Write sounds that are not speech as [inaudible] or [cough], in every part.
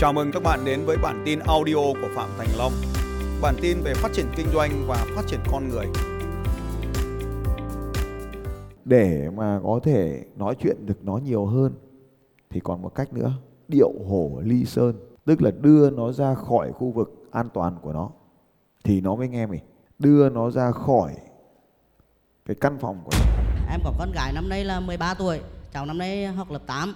Chào mừng các bạn đến với bản tin audio của Phạm Thành Long. Bản tin về phát triển kinh doanh và phát triển con người. để mà có thể nói chuyện được nó nhiều hơn thì còn một cách nữa điệu hổ ly sơn tức là đưa nó ra khỏi khu vực an toàn của nó thì nó mới nghe mình đưa nó ra khỏi cái căn phòng của nó Em có con gái năm nay là 13 tuổi, cháu năm nay học lớp 8.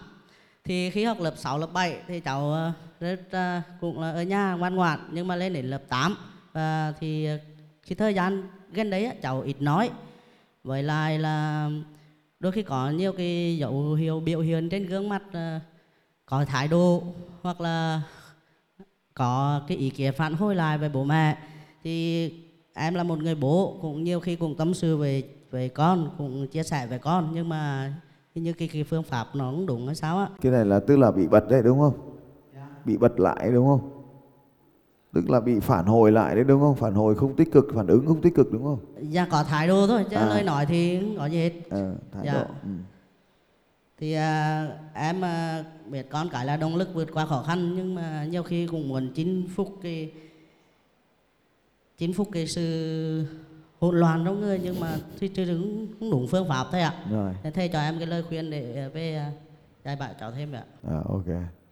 Thì khi học lớp 6, lớp 7 thì cháu ờ, rất à, cũng là ở nhà ngoan ngoãn nhưng mà lên đến lớp 8 và thì khi cái thời gian gần đấy á, cháu ít nói. Với lại là đôi khi có nhiều cái dấu hiệu biểu hiện trên gương mặt à, có thái độ hoặc là có cái ý kiến phản hồi lại về bố mẹ. Thì em là một người bố cũng nhiều khi cũng tâm sự về về con cũng chia sẻ về con nhưng mà như cái, cái phương pháp nó cũng đúng hay sao á. Cái này là tức là bị bật đấy đúng không? Bị bật lại đúng không tức là bị phản hồi lại đấy đúng không phản hồi không tích cực phản ứng không tích cực đúng không dạ có thái độ thôi chứ À. lời nói thì không có gì hết ờ, thái Dạ. độ ừ. thì à, em à, biết con cái là động lực vượt qua khó khăn nhưng mà nhiều khi cũng muốn chinh phục cái chinh phục cái sự hỗn loạn trong người nhưng mà thì đúng không đúng phương pháp thôi ạ rồi Thế thầy cho em cái lời khuyên để về à, dạy bảo cháu thêm ạ À, ok,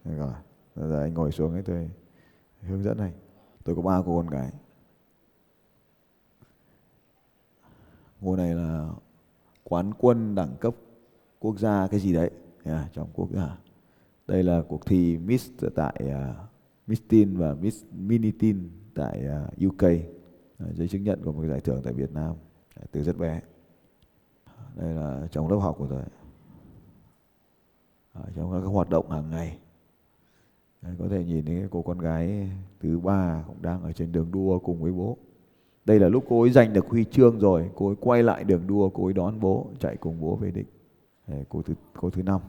được rồi. Bây giờ anh ngồi xuống ấy tôi hướng dẫn anh. Tôi có ba cô con gái. ngôi này là quán quân đẳng cấp quốc gia cái gì đấy yeah, trong quốc gia. Đây là cuộc thi Miss tại uh, Miss Teen và Miss Mini Teen tại à, uh, UK. Giấy chứng nhận của một giải thưởng tại Việt Nam từ rất bé. Đây là trong lớp học của tôi. ở trong các hoạt động hàng ngày Đấy, có thể nhìn thấy cái cô con gái thứ ba cũng đang ở trên đường đua cùng với bố. Đây là lúc cô ấy giành được huy chương rồi. Cô ấy quay lại đường đua cô ấy đón bố chạy cùng bố về đích Đấy, cô thứ cô thứ năm.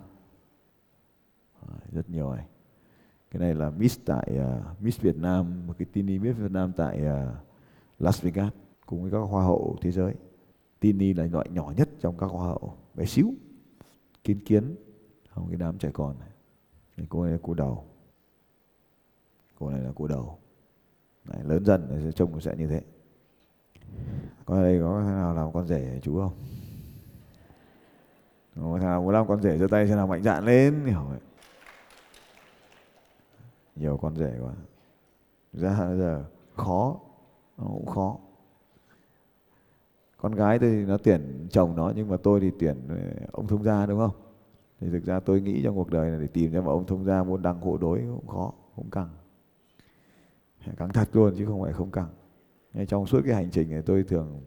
À, rất nhiều này. Cái này là Miss tại uh, Miss Việt Nam một cái tini Miss Việt Nam tại uh, Las Vegas cùng với các hoa hậu thế giới. Tini là loại nhỏ nhất trong các hoa hậu. Bé xíu kiến kiến không cái đám trẻ con này. Cô này là cô đầu cô này là cô đầu. Đấy, lớn dần thì trông sẽ như thế. Con ở đây có thằng nào làm con rể chú không? Có thằng nào muốn làm con rể giơ tay xem nào mạnh dạn lên hiểu vậy. nhiều con rể quá. Ra bây giờ khó nó cũng khó. Con gái tôi thì nó tuyển chồng nó nhưng mà tôi thì tuyển ờ, ông thông gia đúng không? Thì thực ra tôi nghĩ trong cuộc đời này để tìm ra một ông thông gia muốn đăng hộ đối cũng khó cũng căng căng thật luôn chứ không phải không căng. Ngay trong suốt cái hành trình này tôi thường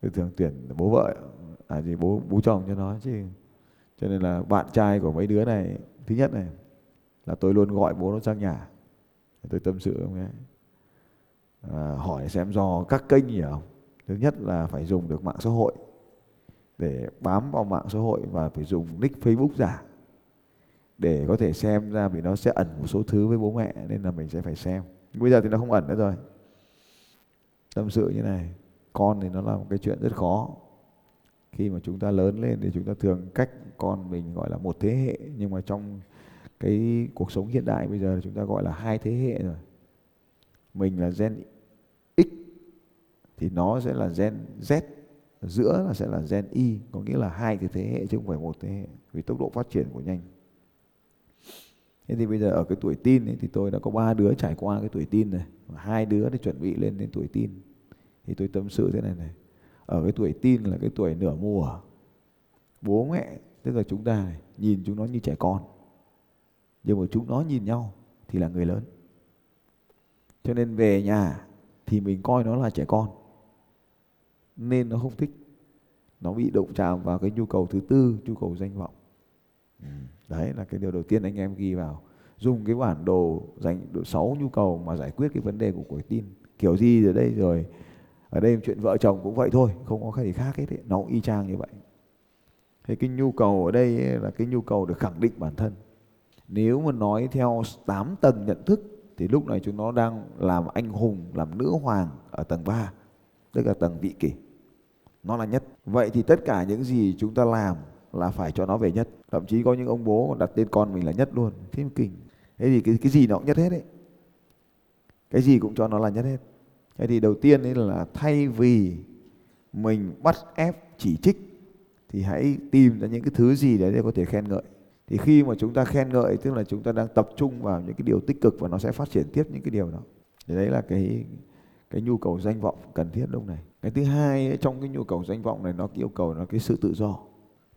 tôi thường tuyển bố vợ à gì bố bố chồng cho nó chứ. Cho nên là bạn trai của mấy đứa này thứ nhất này là tôi luôn gọi bố nó sang nhà. Tôi tâm sự với ông ấy. À, hỏi xem do các kênh gì không? Thứ nhất là phải dùng được mạng xã hội để bám vào mạng xã hội và phải dùng nick Facebook giả để có thể xem ra vì nó sẽ ẩn một số thứ với bố mẹ nên là mình sẽ phải xem bây giờ thì nó không ẩn nữa rồi. Tâm sự như này, con thì nó là một cái chuyện rất khó. Khi mà chúng ta lớn lên thì chúng ta thường cách con mình gọi là một thế hệ, nhưng mà trong cái cuộc sống hiện đại bây giờ thì chúng ta gọi là hai thế hệ rồi. Mình là gen X thì nó sẽ là gen Z, giữa là sẽ là gen Y, có nghĩa là hai cái thế hệ chứ không phải một thế hệ, vì tốc độ phát triển của nhanh thế thì bây giờ ở cái tuổi tin ấy, thì tôi đã có ba đứa trải qua cái tuổi tin này. Và hai đứa để chuẩn bị lên đến tuổi tin thì tôi tâm sự thế này này. Ở cái tuổi tin là cái tuổi nửa mùa. Bố mẹ tức là chúng ta này, nhìn chúng nó như trẻ con. Nhưng mà chúng nó nhìn nhau thì là người lớn. Cho nên về nhà thì mình coi nó là trẻ con. Nên nó không thích. Nó bị động chạm vào cái nhu cầu thứ tư nhu cầu danh vọng. Ừ, đấy là cái điều đầu tiên anh em ghi vào. Dùng cái bản đồ dành độ 6 nhu cầu mà giải quyết cái vấn đề của tuổi tin. Kiểu gì ở đây rồi ở đây chuyện vợ chồng cũng vậy thôi không có cái gì khác hết ấy. nó cũng y chang như vậy. Thế cái nhu cầu ở đây ấy là cái nhu cầu được khẳng định bản thân. Nếu mà nói theo 8 tầng nhận thức thì lúc này chúng nó đang làm anh hùng làm nữ hoàng ở tầng 3 tức là tầng vị kỷ. Nó là nhất. Vậy thì tất cả những gì chúng ta làm là phải cho nó về nhất. Thậm chí có những ông bố còn đặt tên con mình là nhất luôn. Thế mà kinh. Thế thì cái cái gì nó cũng nhất hết đấy cái gì cũng cho nó là nhất hết. Thế thì đầu tiên ấy là thay vì mình bắt ép chỉ trích thì hãy tìm ra những cái thứ gì đấy để có thể khen ngợi. Thì khi mà chúng ta khen ngợi tức là chúng ta đang tập trung vào những cái điều tích cực và nó sẽ phát triển tiếp những cái điều đó. Thì đấy là cái cái nhu cầu danh vọng cần thiết lúc này. Cái thứ hai ấy, trong cái nhu cầu danh vọng này nó yêu cầu nó cái sự tự do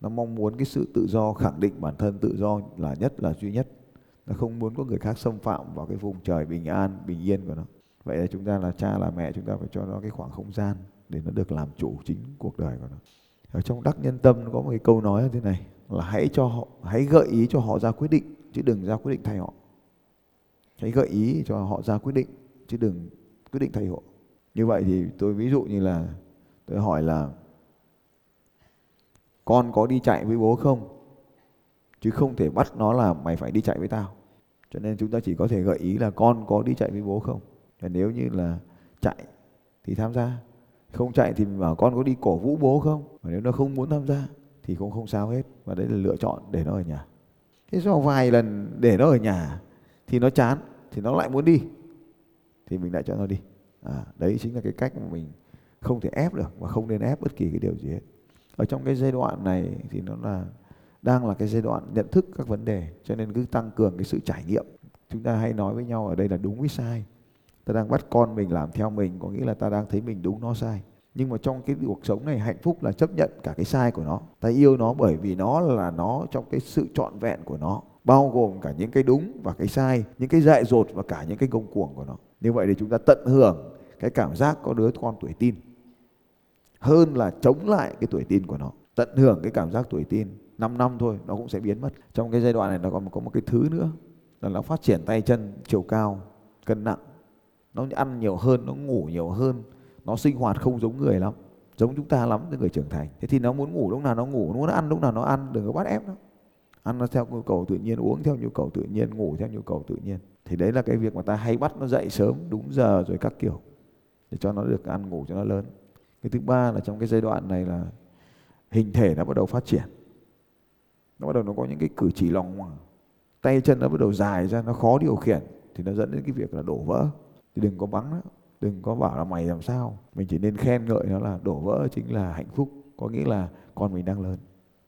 nó mong muốn cái sự tự do, khẳng định bản thân tự do là nhất, là duy nhất. Nó không muốn có người khác xâm phạm vào cái vùng trời bình an, bình yên của nó. Vậy là chúng ta là cha, là mẹ, chúng ta phải cho nó cái khoảng không gian để nó được làm chủ chính cuộc đời của nó. Ở trong đắc nhân tâm nó có một cái câu nói như thế này, là hãy cho họ, hãy gợi ý cho họ ra quyết định, chứ đừng ra quyết định thay họ. Hãy gợi ý cho họ ra quyết định, chứ đừng quyết định thay họ. Như vậy thì tôi ví dụ như là, tôi hỏi là con có đi chạy với bố không? Chứ không thể bắt nó là mày phải đi chạy với tao. Cho nên chúng ta chỉ có thể gợi ý là con có đi chạy với bố không? Và nếu như là chạy thì tham gia. Không chạy thì mình bảo con có đi cổ vũ bố không? Và nếu nó không muốn tham gia thì cũng không sao hết. Và đấy là lựa chọn để nó ở nhà. Thế sau vài lần để nó ở nhà thì nó chán thì nó lại muốn đi. Thì mình lại cho nó đi. À, đấy chính là cái cách mà mình không thể ép được và không nên ép bất kỳ cái điều gì hết ở trong cái giai đoạn này thì nó là, đang là cái giai đoạn nhận thức các vấn đề, cho nên cứ tăng cường cái sự trải nghiệm. Chúng ta hay nói với nhau ở đây là đúng với sai. Ta đang bắt con mình làm theo mình, có nghĩa là ta đang thấy mình đúng, nó sai. Nhưng mà trong cái cuộc sống này, hạnh phúc là chấp nhận cả cái sai của nó. Ta yêu nó bởi vì nó là nó trong cái sự trọn vẹn của nó, bao gồm cả những cái đúng và cái sai, những cái dại dột và cả những cái công cuồng của nó. Như vậy thì chúng ta tận hưởng cái cảm giác có đứa con tuổi tin hơn là chống lại cái tuổi tin của nó, tận hưởng cái cảm giác tuổi tin 5 năm thôi, nó cũng sẽ biến mất. Trong cái giai đoạn này nó còn có một cái thứ nữa, là nó phát triển tay chân, chiều cao, cân nặng. Nó ăn nhiều hơn, nó ngủ nhiều hơn, nó sinh hoạt không giống người lắm, giống chúng ta lắm những người trưởng thành. Thế thì nó muốn ngủ lúc nào nó ngủ, nó muốn ăn lúc nào nó ăn, đừng có bắt ép nó. Ăn nó theo nhu cầu tự nhiên, uống theo nhu cầu tự nhiên, ngủ theo nhu cầu tự nhiên. Thì đấy là cái việc mà ta hay bắt nó dậy sớm, đúng giờ rồi các kiểu, để cho nó được ăn, ngủ cho nó lớn cái thứ ba là trong cái giai đoạn này là hình thể nó bắt đầu phát triển. Nó bắt đầu nó có những cái cử chỉ lòng ngoằng tay chân nó bắt đầu dài ra nó khó điều khiển thì nó dẫn đến cái việc là đổ vỡ. Thì đừng có mắng đừng có bảo là mày làm sao. Mình chỉ nên khen ngợi nó là đổ vỡ chính là hạnh phúc có nghĩa là con mình đang lớn.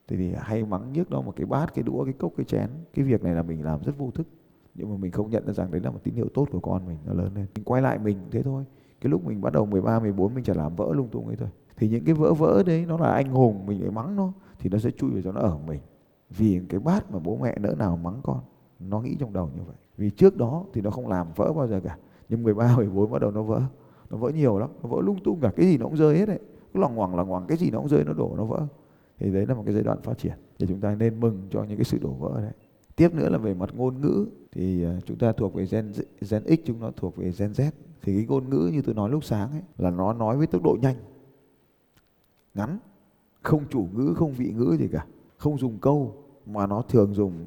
Thì, thì hay mắng nhức đó một cái bát cái đũa cái cốc cái chén. Cái việc này là mình làm rất vô thức. Nhưng mà mình không nhận ra rằng đấy là một tín hiệu tốt của con mình nó lớn lên. Mình quay lại mình thế thôi cái lúc mình bắt đầu 13, 14 mình chỉ làm vỡ lung tung ấy thôi. Thì những cái vỡ vỡ đấy nó là anh hùng mình phải mắng nó thì nó sẽ chui vào cho nó ở mình. Vì cái bát mà bố mẹ nỡ nào mắng con nó nghĩ trong đầu như vậy. Vì trước đó thì nó không làm vỡ bao giờ cả nhưng 13, 14 [laughs] bắt đầu nó vỡ. Nó vỡ nhiều lắm nó vỡ lung tung cả cái gì nó cũng rơi hết đấy. Cứ lòng ngoằng lòng ngoằng cái gì nó cũng rơi nó đổ nó vỡ. Thì đấy là một cái giai đoạn phát triển. Thì chúng ta nên mừng cho những cái sự đổ vỡ đấy tiếp nữa là về mặt ngôn ngữ, thì à, chúng ta thuộc về gen gen X, chúng nó thuộc về gen Z. Thì cái ngôn ngữ như tôi nói lúc sáng ấy, là nó nói với tốc độ nhanh, ngắn, không chủ ngữ, không vị ngữ gì cả, không dùng câu, mà nó thường dùng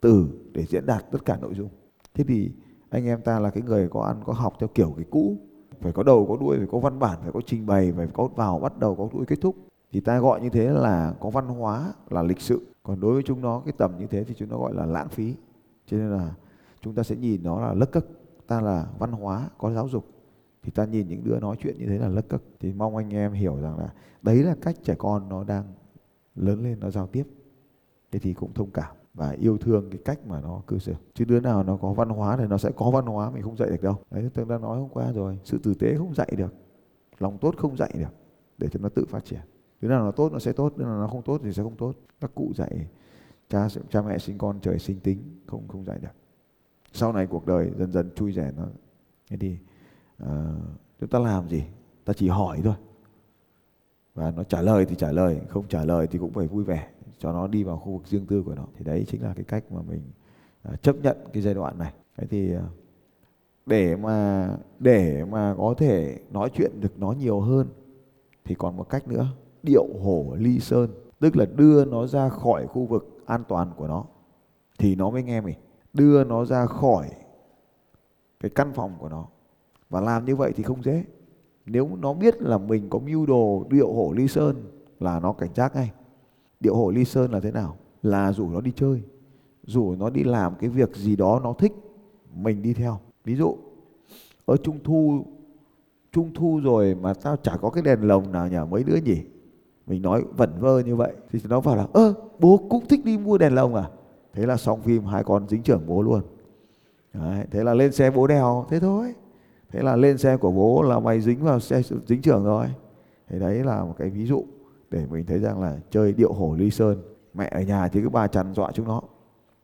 từ để diễn đạt tất cả nội dung. Thế thì anh em ta là cái người có ăn, có học theo kiểu cái cũ, phải có đầu, có đuôi, phải có văn bản, phải có trình bày, phải có vào, bắt đầu có đuôi kết thúc. Thì ta gọi như thế là có văn hóa, là lịch sự còn đối với chúng nó, cái tầm như thế thì chúng nó gọi là lãng phí. Cho nên là chúng ta sẽ nhìn nó là lất cất, ta là văn hóa, có giáo dục. Thì ta nhìn những đứa nói chuyện như thế là lất cất. Thì mong anh em hiểu rằng là đấy là cách trẻ con nó đang lớn lên, nó giao tiếp. Thế thì cũng thông cảm và yêu thương cái cách mà nó cư xử. Chứ đứa nào nó có văn hóa thì nó sẽ có văn hóa, mình không dạy được đâu. Đấy, tôi đã nói hôm qua rồi, sự tử tế không dạy được, lòng tốt không dạy được để cho nó tự phát triển đứa nào nó tốt nó sẽ tốt đứa nào nó không tốt thì sẽ không tốt. Các cụ dạy cha cha mẹ sinh con trời sinh tính không không dạy được. Sau này cuộc đời dần dần chui rẻ nó. Thế thì uh, chúng ta làm gì? Ta chỉ hỏi thôi. Và nó trả lời thì trả lời không trả lời thì cũng phải vui vẻ cho nó đi vào khu vực riêng tư của nó. Thì đấy chính là cái cách mà mình uh, chấp nhận cái giai đoạn này. Thế thì uh, để mà để mà có thể nói chuyện được nó nhiều hơn thì còn một cách nữa điệu hổ ly sơn, tức là đưa nó ra khỏi khu vực an toàn của nó, thì nó mới nghe mình. Đưa nó ra khỏi cái căn phòng của nó. Và làm như vậy thì không dễ. Nếu nó biết là mình có mưu đồ điệu hổ ly sơn là nó cảnh giác ngay. Điệu hổ ly sơn là thế nào? Là rủ nó đi chơi. Rủ nó đi làm cái việc gì đó nó thích, mình đi theo. Ví dụ ở trung thu trung thu rồi mà tao chả có cái đèn lồng nào nhỉ? Mấy đứa nhỉ? Mình nói vẩn vơ như vậy. Thì nó bảo là ơ bố cũng thích đi mua đèn lồng à? Thế là xong phim hai con dính trưởng bố luôn. Đấy, thế là lên xe bố đèo thế thôi. Thế là lên xe của bố là mày dính vào xe dính trưởng rồi. Thế đấy là một cái ví dụ để mình thấy rằng là chơi điệu hổ ly sơn. Mẹ ở nhà thì cứ bà chằn dọa chúng nó.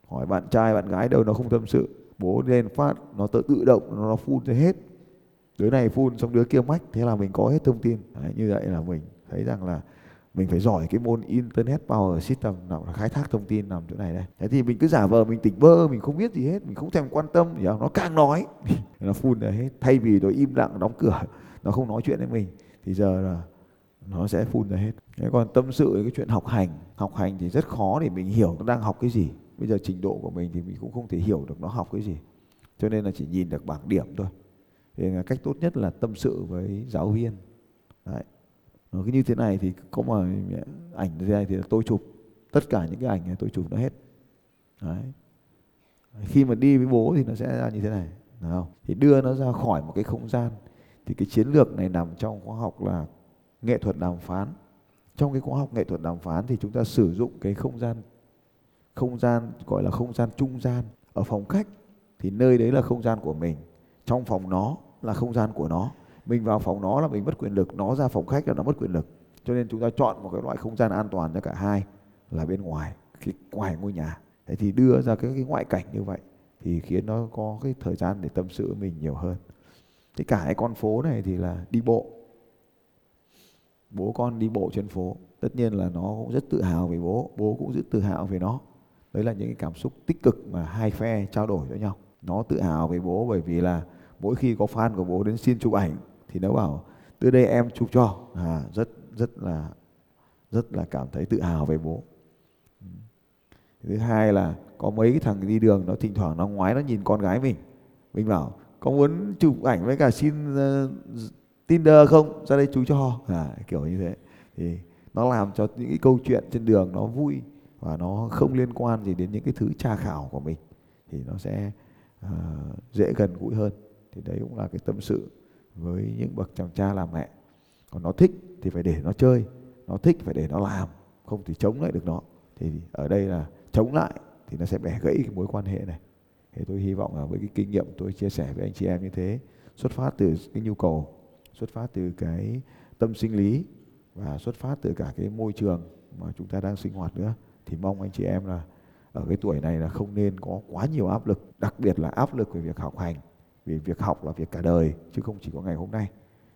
Hỏi bạn trai bạn gái đâu nó không tâm sự. Bố lên phát nó tự tự động nó phun ra hết. Đứa này phun xong đứa kia mách thế là mình có hết thông tin. Đấy, như vậy là mình thấy rằng là mình phải giỏi cái môn internet power system, nào là khai thác thông tin, nằm chỗ này đây. Thế thì mình cứ giả vờ, mình tỉnh bơ, mình không biết gì hết, mình không thèm quan tâm gì nó càng nói [laughs] nó phun ra hết. Thay vì nó im lặng, đóng cửa, [laughs] nó không nói chuyện với mình, thì giờ là nó sẽ phun ra hết. Thế còn tâm sự cái chuyện học hành học hành thì rất khó để mình hiểu nó đang học cái gì. Bây giờ trình độ của mình thì mình cũng không thể hiểu được nó học cái gì. Cho nên là chỉ nhìn được bảng điểm thôi. Thì cách tốt nhất là tâm sự với giáo viên. Đấy nó cứ như thế này thì có mà ảnh thế này thì tôi chụp. Tất cả những cái ảnh này tôi chụp nó hết. Đấy. Khi mà đi với bố thì nó sẽ ra như thế này Đúng không? thì đưa nó ra khỏi một cái không gian. Thì cái chiến lược này nằm trong khoa học là nghệ thuật đàm phán. Trong cái khoa học nghệ thuật đàm phán thì chúng ta sử dụng cái không gian không gian gọi là không gian trung gian. Ở phòng khách thì nơi đấy là không gian của mình, trong phòng nó là không gian của nó mình vào phòng nó là mình mất quyền lực nó ra phòng khách là nó mất quyền lực. Cho nên chúng ta chọn một cái loại không gian an toàn cho cả hai là bên ngoài cái ngoài ngôi nhà. Thế thì đưa ra cái, cái ngoại cảnh như vậy thì khiến nó có cái thời gian để tâm sự với mình nhiều hơn. Thế cả cái con phố này thì là đi bộ. Bố con đi bộ trên phố. Tất nhiên là nó cũng rất tự hào về bố bố cũng rất tự hào về nó. Đấy là những cái cảm xúc tích cực mà hai phe trao đổi với nhau. Nó tự hào về bố bởi vì là mỗi khi có fan của bố đến xin chụp ảnh thì nó bảo từ đây em chụp cho. À, rất rất là rất là cảm thấy tự hào về bố. Thứ hai là có mấy cái thằng đi đường nó thỉnh thoảng nó ngoái nó nhìn con gái mình. Mình bảo có muốn chụp ảnh với cả xin uh, Tinder không? Ra đây chú cho. À, kiểu như thế. Thì nó làm cho những cái câu chuyện trên đường nó vui và nó không liên quan gì đến những cái thứ tra khảo của mình. Thì nó sẽ uh, dễ gần gũi hơn. Thì đấy cũng là cái tâm sự với những bậc chàng cha làm mẹ. Còn nó thích thì phải để nó chơi, nó thích phải để nó làm, không thì chống lại được nó. Thì ở đây là chống lại thì nó sẽ bẻ gãy cái mối quan hệ này. Thì tôi hy vọng là với cái kinh nghiệm tôi chia sẻ với anh chị em như thế, xuất phát từ cái nhu cầu, xuất phát từ cái tâm sinh lý và xuất phát từ cả cái môi trường mà chúng ta đang sinh hoạt nữa, thì mong anh chị em là ở cái tuổi này là không nên có quá nhiều áp lực, đặc biệt là áp lực về việc học hành vì việc học là việc cả đời chứ không chỉ có ngày hôm nay.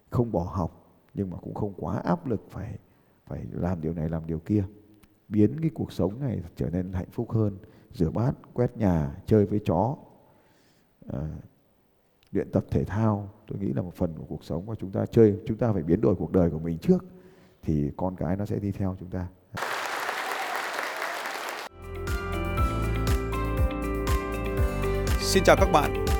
Không bỏ học nhưng mà cũng không quá áp lực phải phải làm điều này làm điều kia. Biến cái cuộc sống này trở nên hạnh phúc hơn. Rửa bát quét nhà chơi với chó. À, luyện tập thể thao. Tôi nghĩ là một phần của cuộc sống mà chúng ta chơi chúng ta phải biến đổi cuộc đời của mình trước thì con cái nó sẽ đi theo chúng ta. Xin chào các bạn